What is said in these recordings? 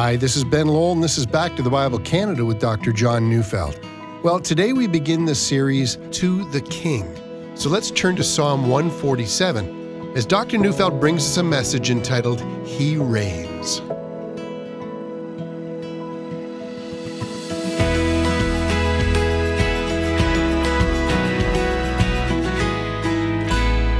Hi, this is Ben Lowell, and this is Back to the Bible Canada with Dr. John Neufeld. Well, today we begin the series To the King. So let's turn to Psalm 147 as Dr. Neufeld brings us a message entitled He Reigns.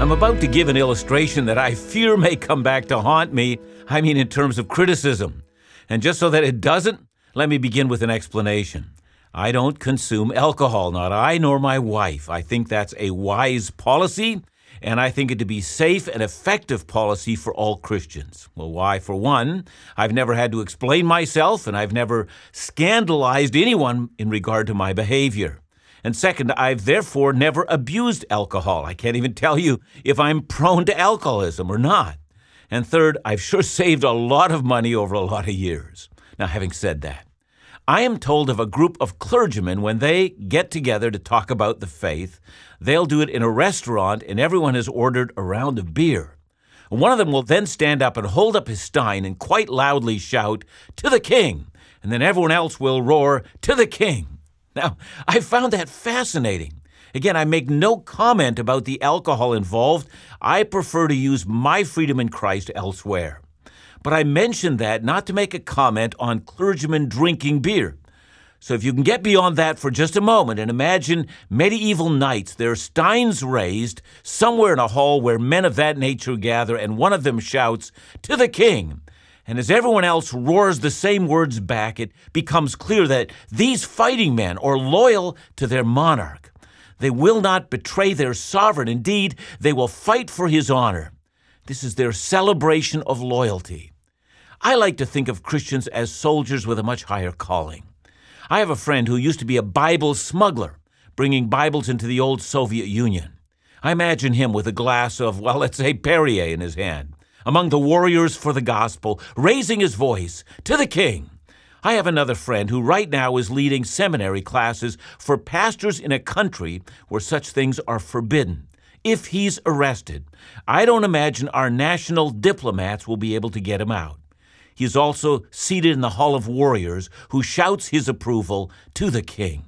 I'm about to give an illustration that I fear may come back to haunt me. I mean, in terms of criticism. And just so that it doesn't, let me begin with an explanation. I don't consume alcohol, not I nor my wife. I think that's a wise policy, and I think it to be safe and effective policy for all Christians. Well, why? For one, I've never had to explain myself, and I've never scandalized anyone in regard to my behavior. And second, I've therefore never abused alcohol. I can't even tell you if I'm prone to alcoholism or not. And third, I've sure saved a lot of money over a lot of years. Now, having said that, I am told of a group of clergymen when they get together to talk about the faith, they'll do it in a restaurant and everyone has ordered a round of beer. One of them will then stand up and hold up his stein and quite loudly shout, To the king! And then everyone else will roar, To the king! Now, I found that fascinating. Again, I make no comment about the alcohol involved. I prefer to use my freedom in Christ elsewhere. But I mention that not to make a comment on clergymen drinking beer. So if you can get beyond that for just a moment and imagine medieval knights, their steins raised, somewhere in a hall where men of that nature gather, and one of them shouts, To the king! And as everyone else roars the same words back, it becomes clear that these fighting men are loyal to their monarch. They will not betray their sovereign. Indeed, they will fight for his honor. This is their celebration of loyalty. I like to think of Christians as soldiers with a much higher calling. I have a friend who used to be a Bible smuggler, bringing Bibles into the old Soviet Union. I imagine him with a glass of, well, let's say Perrier in his hand among the warriors for the gospel, raising his voice to the king. I have another friend who right now is leading seminary classes for pastors in a country where such things are forbidden. If he's arrested, I don't imagine our national diplomats will be able to get him out. He is also seated in the Hall of Warriors who shouts his approval to the king.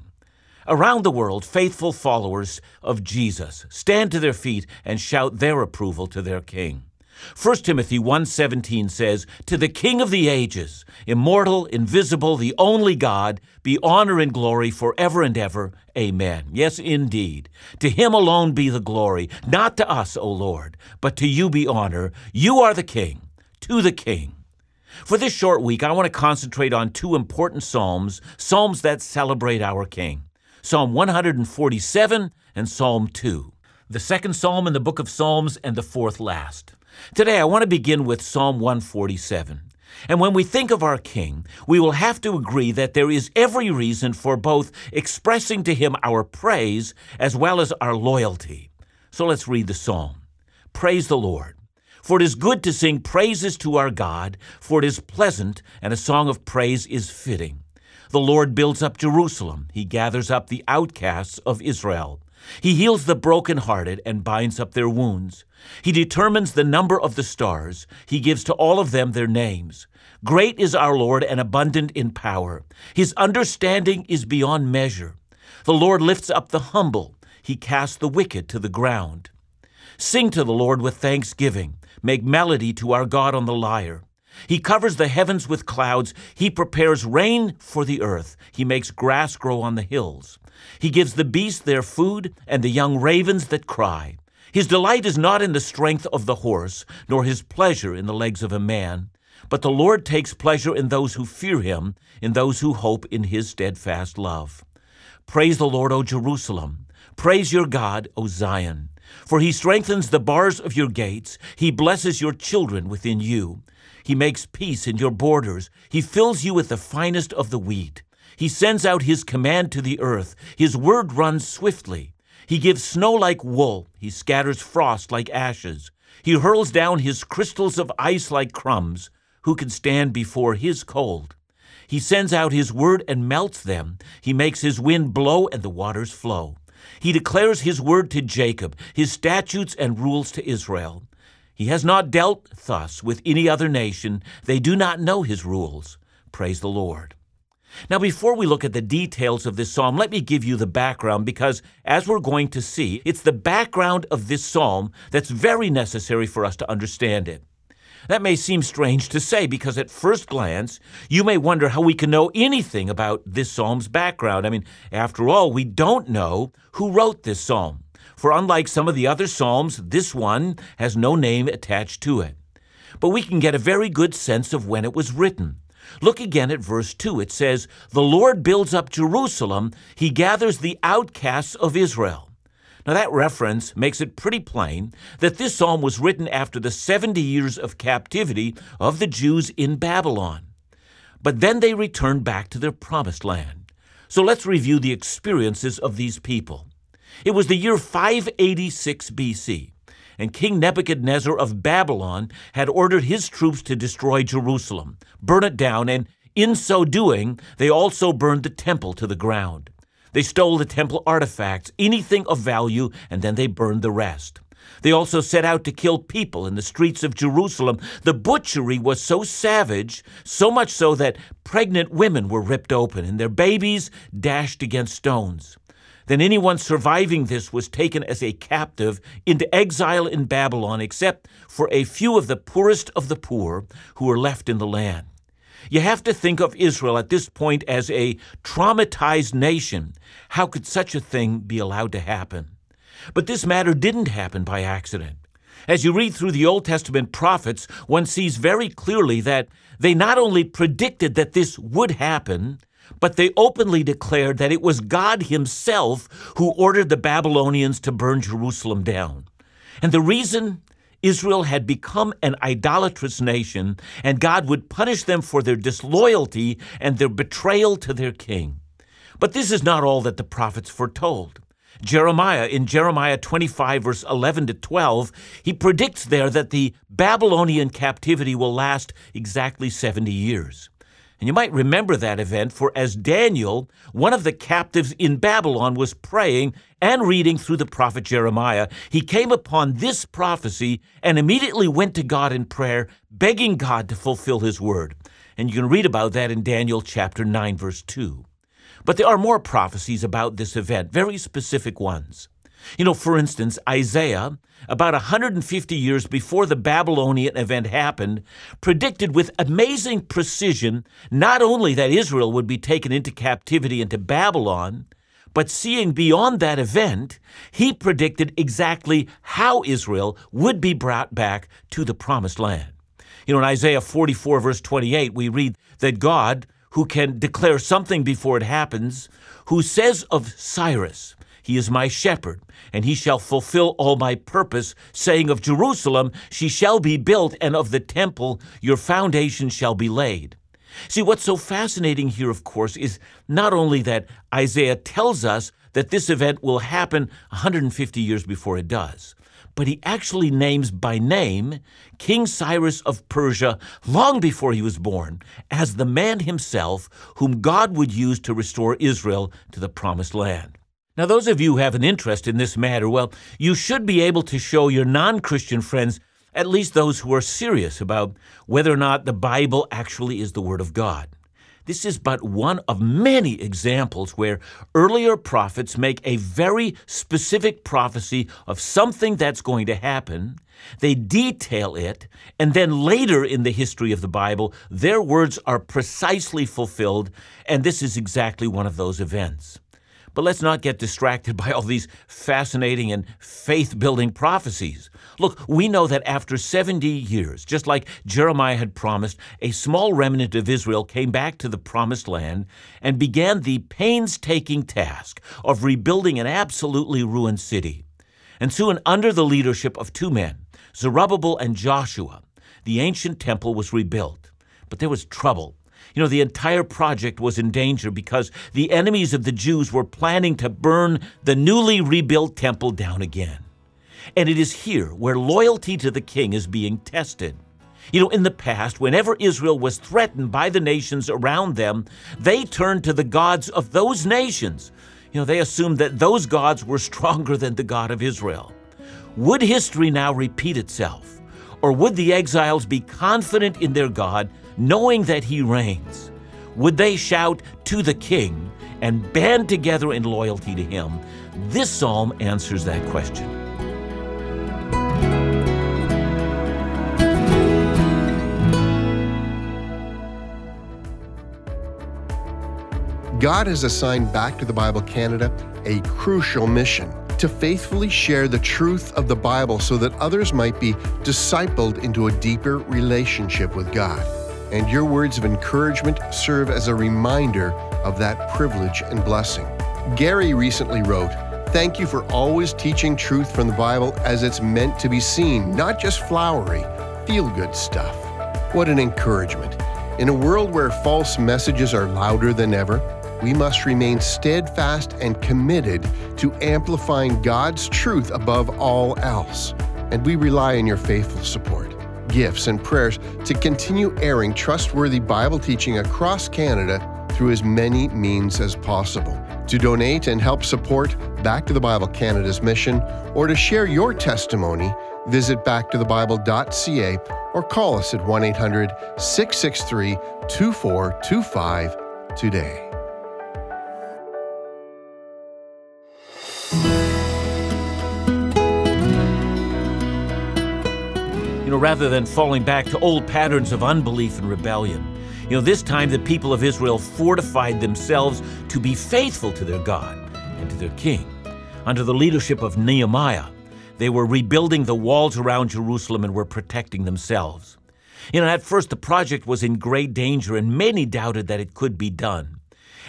Around the world, faithful followers of Jesus stand to their feet and shout their approval to their king. 1 Timothy 1:17 says, "To the King of the ages, immortal, invisible, the only God, be honor and glory forever and ever. Amen." Yes, indeed. To him alone be the glory, not to us, O Lord, but to you be honor. You are the King. To the King. For this short week, I want to concentrate on two important psalms, psalms that celebrate our King. Psalm 147 and Psalm 2. The second psalm in the book of Psalms and the fourth last. Today, I want to begin with Psalm 147. And when we think of our King, we will have to agree that there is every reason for both expressing to him our praise as well as our loyalty. So let's read the psalm. Praise the Lord. For it is good to sing praises to our God, for it is pleasant, and a song of praise is fitting. The Lord builds up Jerusalem, he gathers up the outcasts of Israel. He heals the brokenhearted and binds up their wounds. He determines the number of the stars. He gives to all of them their names. Great is our Lord and abundant in power. His understanding is beyond measure. The Lord lifts up the humble. He casts the wicked to the ground. Sing to the Lord with thanksgiving. Make melody to our God on the lyre. He covers the heavens with clouds. He prepares rain for the earth. He makes grass grow on the hills. He gives the beasts their food and the young ravens that cry. His delight is not in the strength of the horse, nor his pleasure in the legs of a man. But the Lord takes pleasure in those who fear him, in those who hope in his steadfast love. Praise the Lord, O Jerusalem. Praise your God, O Zion. For he strengthens the bars of your gates. He blesses your children within you. He makes peace in your borders. He fills you with the finest of the wheat. He sends out his command to the earth. His word runs swiftly. He gives snow like wool. He scatters frost like ashes. He hurls down his crystals of ice like crumbs. Who can stand before his cold? He sends out his word and melts them. He makes his wind blow and the waters flow. He declares his word to Jacob, his statutes and rules to Israel. He has not dealt thus with any other nation. They do not know his rules. Praise the Lord. Now, before we look at the details of this psalm, let me give you the background because, as we're going to see, it's the background of this psalm that's very necessary for us to understand it. That may seem strange to say because, at first glance, you may wonder how we can know anything about this psalm's background. I mean, after all, we don't know who wrote this psalm. For unlike some of the other psalms, this one has no name attached to it. But we can get a very good sense of when it was written. Look again at verse 2. It says, The Lord builds up Jerusalem, he gathers the outcasts of Israel. Now, that reference makes it pretty plain that this psalm was written after the 70 years of captivity of the Jews in Babylon. But then they returned back to their promised land. So let's review the experiences of these people. It was the year 586 BC and King Nebuchadnezzar of Babylon had ordered his troops to destroy Jerusalem, burn it down, and in so doing, they also burned the temple to the ground. They stole the temple artifacts, anything of value, and then they burned the rest. They also set out to kill people in the streets of Jerusalem. The butchery was so savage, so much so that pregnant women were ripped open and their babies dashed against stones then anyone surviving this was taken as a captive into exile in Babylon, except for a few of the poorest of the poor who were left in the land. You have to think of Israel at this point as a traumatized nation. How could such a thing be allowed to happen? But this matter didn't happen by accident. As you read through the Old Testament prophets, one sees very clearly that they not only predicted that this would happen, but they openly declared that it was God Himself who ordered the Babylonians to burn Jerusalem down. And the reason Israel had become an idolatrous nation, and God would punish them for their disloyalty and their betrayal to their king. But this is not all that the prophets foretold. Jeremiah, in Jeremiah 25, verse 11 to 12, he predicts there that the Babylonian captivity will last exactly 70 years. And you might remember that event, for as Daniel, one of the captives in Babylon, was praying and reading through the prophet Jeremiah, he came upon this prophecy and immediately went to God in prayer, begging God to fulfill his word. And you can read about that in Daniel chapter 9, verse 2. But there are more prophecies about this event, very specific ones. You know, for instance, Isaiah, about 150 years before the Babylonian event happened, predicted with amazing precision not only that Israel would be taken into captivity into Babylon, but seeing beyond that event, he predicted exactly how Israel would be brought back to the promised land. You know, in Isaiah 44, verse 28, we read that God, who can declare something before it happens, who says of Cyrus, he is my shepherd, and he shall fulfill all my purpose, saying of Jerusalem, She shall be built, and of the temple, Your foundation shall be laid. See, what's so fascinating here, of course, is not only that Isaiah tells us that this event will happen 150 years before it does, but he actually names by name King Cyrus of Persia long before he was born as the man himself whom God would use to restore Israel to the promised land. Now, those of you who have an interest in this matter, well, you should be able to show your non Christian friends, at least those who are serious about whether or not the Bible actually is the Word of God. This is but one of many examples where earlier prophets make a very specific prophecy of something that's going to happen. They detail it, and then later in the history of the Bible, their words are precisely fulfilled, and this is exactly one of those events. But let's not get distracted by all these fascinating and faith building prophecies. Look, we know that after 70 years, just like Jeremiah had promised, a small remnant of Israel came back to the promised land and began the painstaking task of rebuilding an absolutely ruined city. And soon, under the leadership of two men, Zerubbabel and Joshua, the ancient temple was rebuilt. But there was trouble you know, the entire project was in danger because the enemies of the Jews were planning to burn the newly rebuilt temple down again. And it is here where loyalty to the king is being tested. You know, in the past, whenever Israel was threatened by the nations around them, they turned to the gods of those nations. You know, they assumed that those gods were stronger than the God of Israel. Would history now repeat itself? Or would the exiles be confident in their God knowing that he reigns. Would they shout to the king and band together in loyalty to him? This psalm answers that question. God has assigned Back to the Bible Canada a crucial mission to faithfully share the truth of the Bible so that others might be discipled into a deeper relationship with God. And your words of encouragement serve as a reminder of that privilege and blessing. Gary recently wrote, Thank you for always teaching truth from the Bible as it's meant to be seen, not just flowery, feel good stuff. What an encouragement. In a world where false messages are louder than ever, we must remain steadfast and committed to amplifying God's truth above all else. And we rely on your faithful support, gifts, and prayers to continue airing trustworthy Bible teaching across Canada through as many means as possible. To donate and help support Back to the Bible Canada's mission, or to share your testimony, visit backtothebible.ca or call us at 1 800 663 2425 today. Rather than falling back to old patterns of unbelief and rebellion. You know, this time the people of Israel fortified themselves to be faithful to their God and to their king. Under the leadership of Nehemiah, they were rebuilding the walls around Jerusalem and were protecting themselves. You know, at first the project was in great danger and many doubted that it could be done.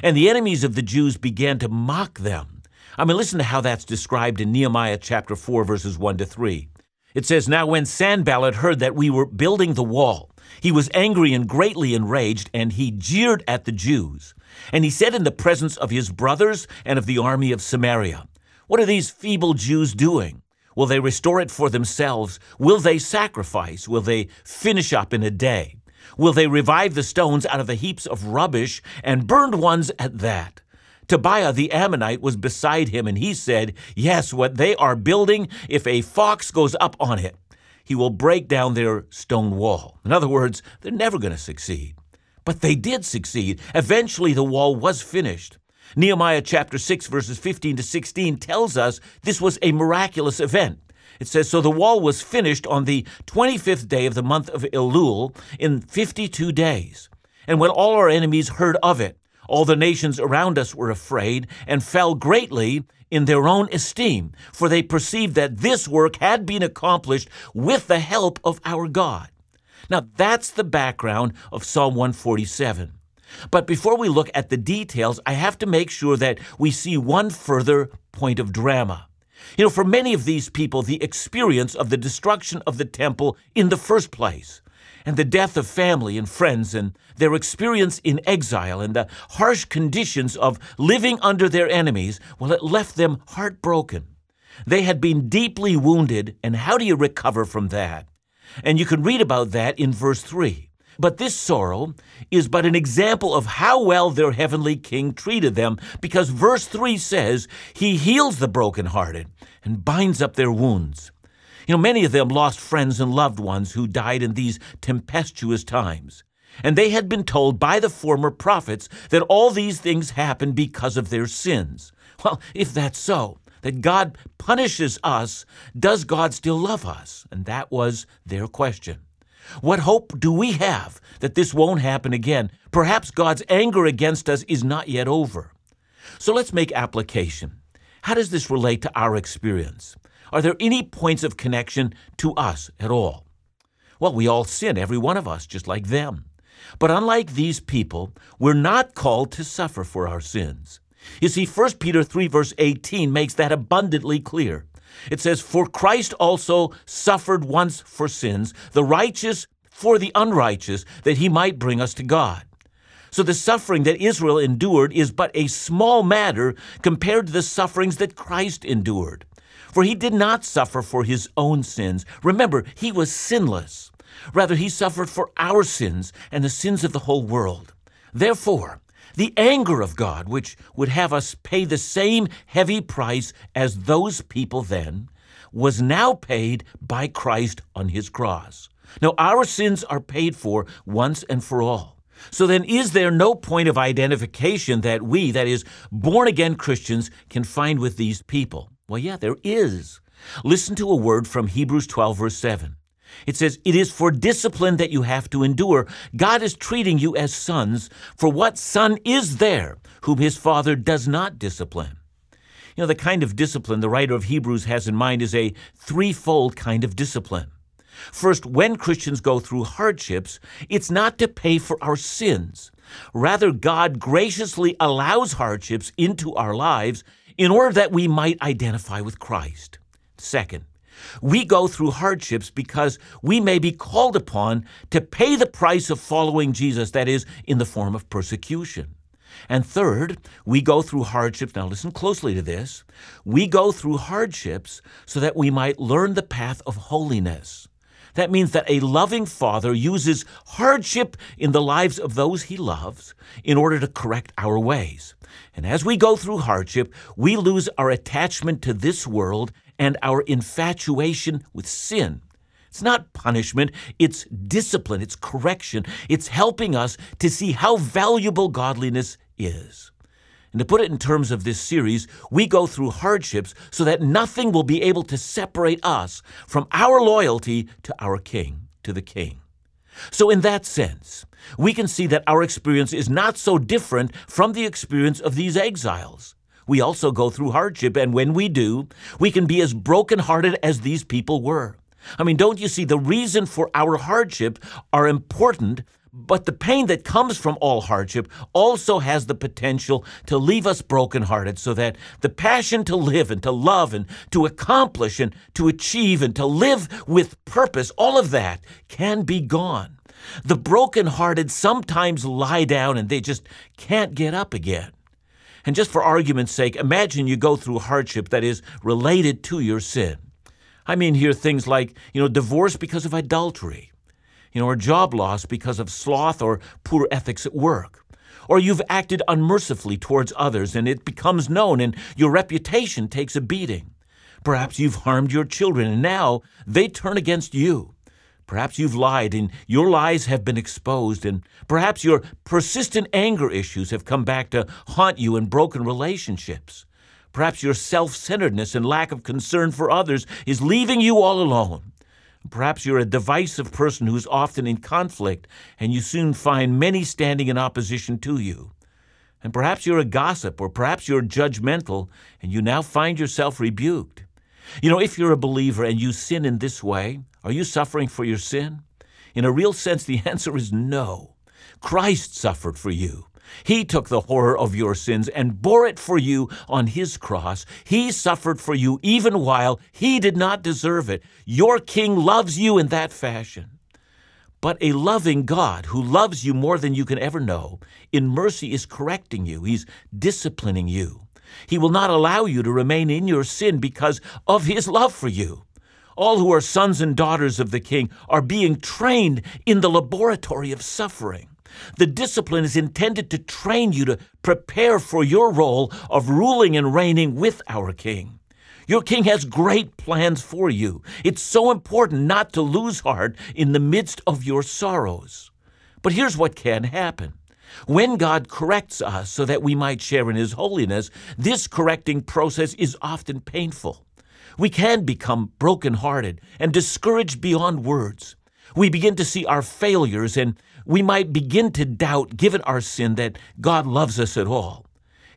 And the enemies of the Jews began to mock them. I mean, listen to how that's described in Nehemiah chapter 4, verses 1 to 3. It says, Now when Sanballat heard that we were building the wall, he was angry and greatly enraged, and he jeered at the Jews. And he said in the presence of his brothers and of the army of Samaria, What are these feeble Jews doing? Will they restore it for themselves? Will they sacrifice? Will they finish up in a day? Will they revive the stones out of the heaps of rubbish and burned ones at that? Tobiah the Ammonite was beside him, and he said, Yes, what they are building, if a fox goes up on it, he will break down their stone wall. In other words, they're never going to succeed. But they did succeed. Eventually, the wall was finished. Nehemiah chapter 6, verses 15 to 16 tells us this was a miraculous event. It says, So the wall was finished on the 25th day of the month of Elul in 52 days. And when all our enemies heard of it, all the nations around us were afraid and fell greatly in their own esteem, for they perceived that this work had been accomplished with the help of our God. Now, that's the background of Psalm 147. But before we look at the details, I have to make sure that we see one further point of drama. You know, for many of these people, the experience of the destruction of the temple in the first place and the death of family and friends and their experience in exile and the harsh conditions of living under their enemies, well, it left them heartbroken. They had been deeply wounded, and how do you recover from that? And you can read about that in verse 3. But this sorrow is but an example of how well their heavenly king treated them, because verse 3 says, He heals the brokenhearted and binds up their wounds. You know, many of them lost friends and loved ones who died in these tempestuous times. And they had been told by the former prophets that all these things happened because of their sins. Well, if that's so, that God punishes us, does God still love us? And that was their question. What hope do we have that this won't happen again? Perhaps God's anger against us is not yet over. So let's make application. How does this relate to our experience? Are there any points of connection to us at all? Well, we all sin, every one of us, just like them. But unlike these people, we're not called to suffer for our sins. You see, 1 Peter 3, verse 18 makes that abundantly clear. It says, For Christ also suffered once for sins, the righteous for the unrighteous, that he might bring us to God. So the suffering that Israel endured is but a small matter compared to the sufferings that Christ endured. For he did not suffer for his own sins. Remember, he was sinless. Rather, he suffered for our sins and the sins of the whole world. Therefore, the anger of God, which would have us pay the same heavy price as those people then, was now paid by Christ on his cross. Now, our sins are paid for once and for all. So then, is there no point of identification that we, that is, born again Christians, can find with these people? Well, yeah, there is. Listen to a word from Hebrews 12, verse 7. It says, It is for discipline that you have to endure. God is treating you as sons, for what son is there whom his father does not discipline? You know, the kind of discipline the writer of Hebrews has in mind is a threefold kind of discipline. First, when Christians go through hardships, it's not to pay for our sins. Rather, God graciously allows hardships into our lives in order that we might identify with Christ. Second, we go through hardships because we may be called upon to pay the price of following Jesus, that is, in the form of persecution. And third, we go through hardships. Now, listen closely to this. We go through hardships so that we might learn the path of holiness. That means that a loving father uses hardship in the lives of those he loves in order to correct our ways. And as we go through hardship, we lose our attachment to this world and our infatuation with sin. It's not punishment, it's discipline, it's correction, it's helping us to see how valuable godliness is. And to put it in terms of this series, we go through hardships so that nothing will be able to separate us from our loyalty to our King, to the King. So, in that sense, we can see that our experience is not so different from the experience of these exiles. We also go through hardship, and when we do, we can be as brokenhearted as these people were. I mean, don't you see the reason for our hardship are important, but the pain that comes from all hardship also has the potential to leave us brokenhearted so that the passion to live and to love and to accomplish and to achieve and to live with purpose, all of that can be gone. The brokenhearted sometimes lie down and they just can't get up again. And just for argument's sake, imagine you go through hardship that is related to your sin. I mean here things like, you know, divorce because of adultery, you know, or job loss because of sloth or poor ethics at work. Or you've acted unmercifully towards others and it becomes known and your reputation takes a beating. Perhaps you've harmed your children and now they turn against you. Perhaps you've lied and your lies have been exposed, and perhaps your persistent anger issues have come back to haunt you in broken relationships. Perhaps your self centeredness and lack of concern for others is leaving you all alone. Perhaps you're a divisive person who's often in conflict, and you soon find many standing in opposition to you. And perhaps you're a gossip, or perhaps you're judgmental, and you now find yourself rebuked. You know, if you're a believer and you sin in this way, are you suffering for your sin? In a real sense, the answer is no. Christ suffered for you. He took the horror of your sins and bore it for you on his cross. He suffered for you even while he did not deserve it. Your king loves you in that fashion. But a loving God who loves you more than you can ever know, in mercy is correcting you. He's disciplining you. He will not allow you to remain in your sin because of his love for you. All who are sons and daughters of the King are being trained in the laboratory of suffering. The discipline is intended to train you to prepare for your role of ruling and reigning with our King. Your King has great plans for you. It's so important not to lose heart in the midst of your sorrows. But here's what can happen. When God corrects us so that we might share in His holiness, this correcting process is often painful. We can become brokenhearted and discouraged beyond words. We begin to see our failures and we might begin to doubt, given our sin, that God loves us at all.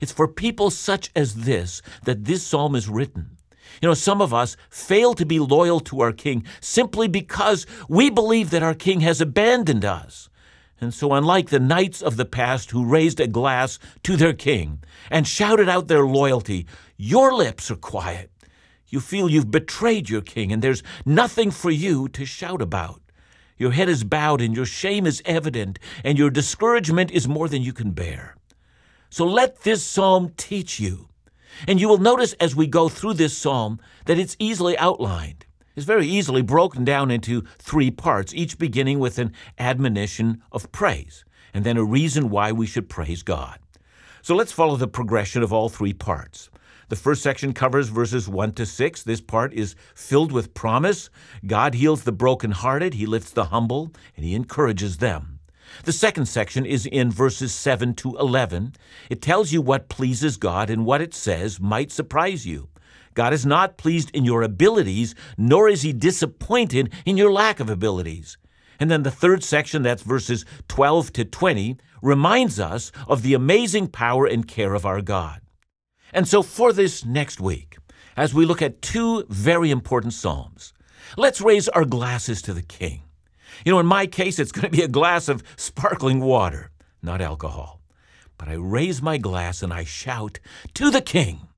It's for people such as this that this psalm is written. You know, some of us fail to be loyal to our King simply because we believe that our King has abandoned us. And so, unlike the knights of the past who raised a glass to their king and shouted out their loyalty, your lips are quiet. You feel you've betrayed your king, and there's nothing for you to shout about. Your head is bowed, and your shame is evident, and your discouragement is more than you can bear. So let this psalm teach you. And you will notice as we go through this psalm that it's easily outlined. It's very easily broken down into three parts, each beginning with an admonition of praise, and then a reason why we should praise God. So let's follow the progression of all three parts. The first section covers verses 1 to 6. This part is filled with promise. God heals the brokenhearted, He lifts the humble, and He encourages them. The second section is in verses 7 to 11. It tells you what pleases God, and what it says might surprise you. God is not pleased in your abilities, nor is he disappointed in your lack of abilities. And then the third section, that's verses 12 to 20, reminds us of the amazing power and care of our God. And so for this next week, as we look at two very important Psalms, let's raise our glasses to the King. You know, in my case, it's going to be a glass of sparkling water, not alcohol. But I raise my glass and I shout, To the King!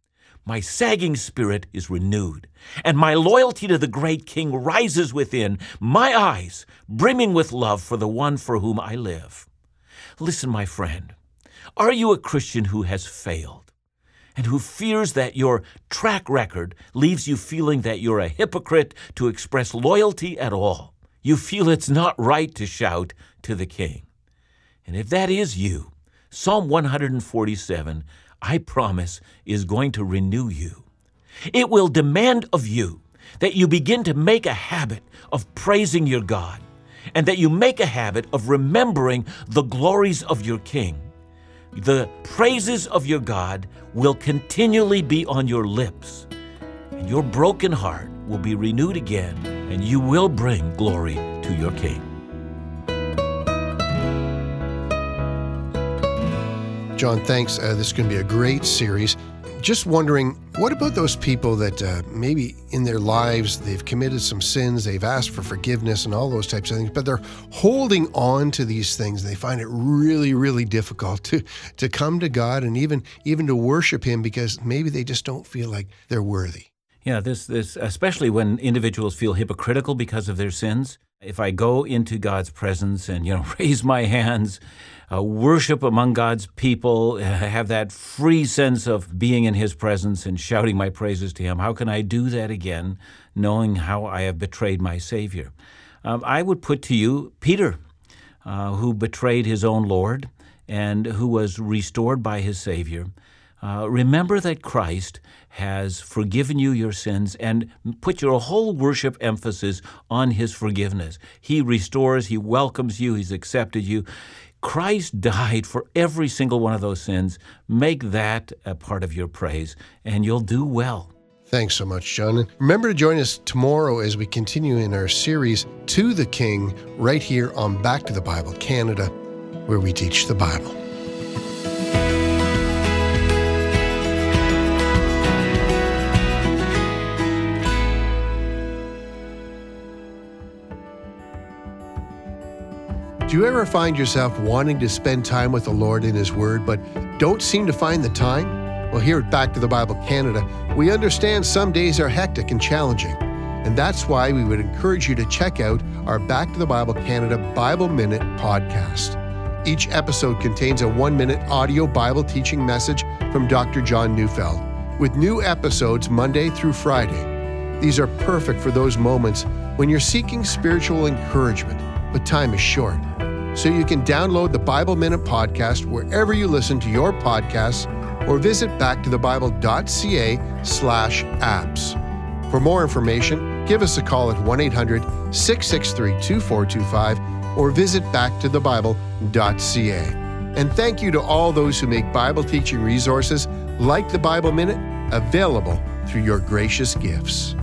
My sagging spirit is renewed, and my loyalty to the great King rises within, my eyes brimming with love for the one for whom I live. Listen, my friend, are you a Christian who has failed and who fears that your track record leaves you feeling that you're a hypocrite to express loyalty at all? You feel it's not right to shout to the King. And if that is you, Psalm 147 I promise, is going to renew you. It will demand of you that you begin to make a habit of praising your God and that you make a habit of remembering the glories of your King. The praises of your God will continually be on your lips, and your broken heart will be renewed again, and you will bring glory to your King. John, thanks. Uh, this is going to be a great series. Just wondering, what about those people that uh, maybe in their lives they've committed some sins, they've asked for forgiveness and all those types of things, but they're holding on to these things. They find it really, really difficult to to come to God and even even to worship Him because maybe they just don't feel like they're worthy. Yeah, this this especially when individuals feel hypocritical because of their sins. If I go into God's presence and you know raise my hands uh, worship among God's people, have that free sense of being in His presence and shouting my praises to Him. How can I do that again, knowing how I have betrayed my Savior? Um, I would put to you Peter, uh, who betrayed his own Lord and who was restored by his Savior. Uh, remember that Christ has forgiven you your sins and put your whole worship emphasis on his forgiveness. He restores, he welcomes you, he's accepted you. Christ died for every single one of those sins. Make that a part of your praise, and you'll do well. Thanks so much, John. And remember to join us tomorrow as we continue in our series To the King, right here on Back to the Bible Canada, where we teach the Bible. Do you ever find yourself wanting to spend time with the Lord in His Word, but don't seem to find the time? Well, here at Back to the Bible Canada, we understand some days are hectic and challenging. And that's why we would encourage you to check out our Back to the Bible Canada Bible Minute podcast. Each episode contains a one minute audio Bible teaching message from Dr. John Neufeld, with new episodes Monday through Friday. These are perfect for those moments when you're seeking spiritual encouragement, but time is short so you can download the Bible Minute podcast wherever you listen to your podcasts or visit backtothebible.ca slash apps. For more information, give us a call at 1-800-663-2425 or visit backtothebible.ca. And thank you to all those who make Bible teaching resources like the Bible Minute available through your gracious gifts.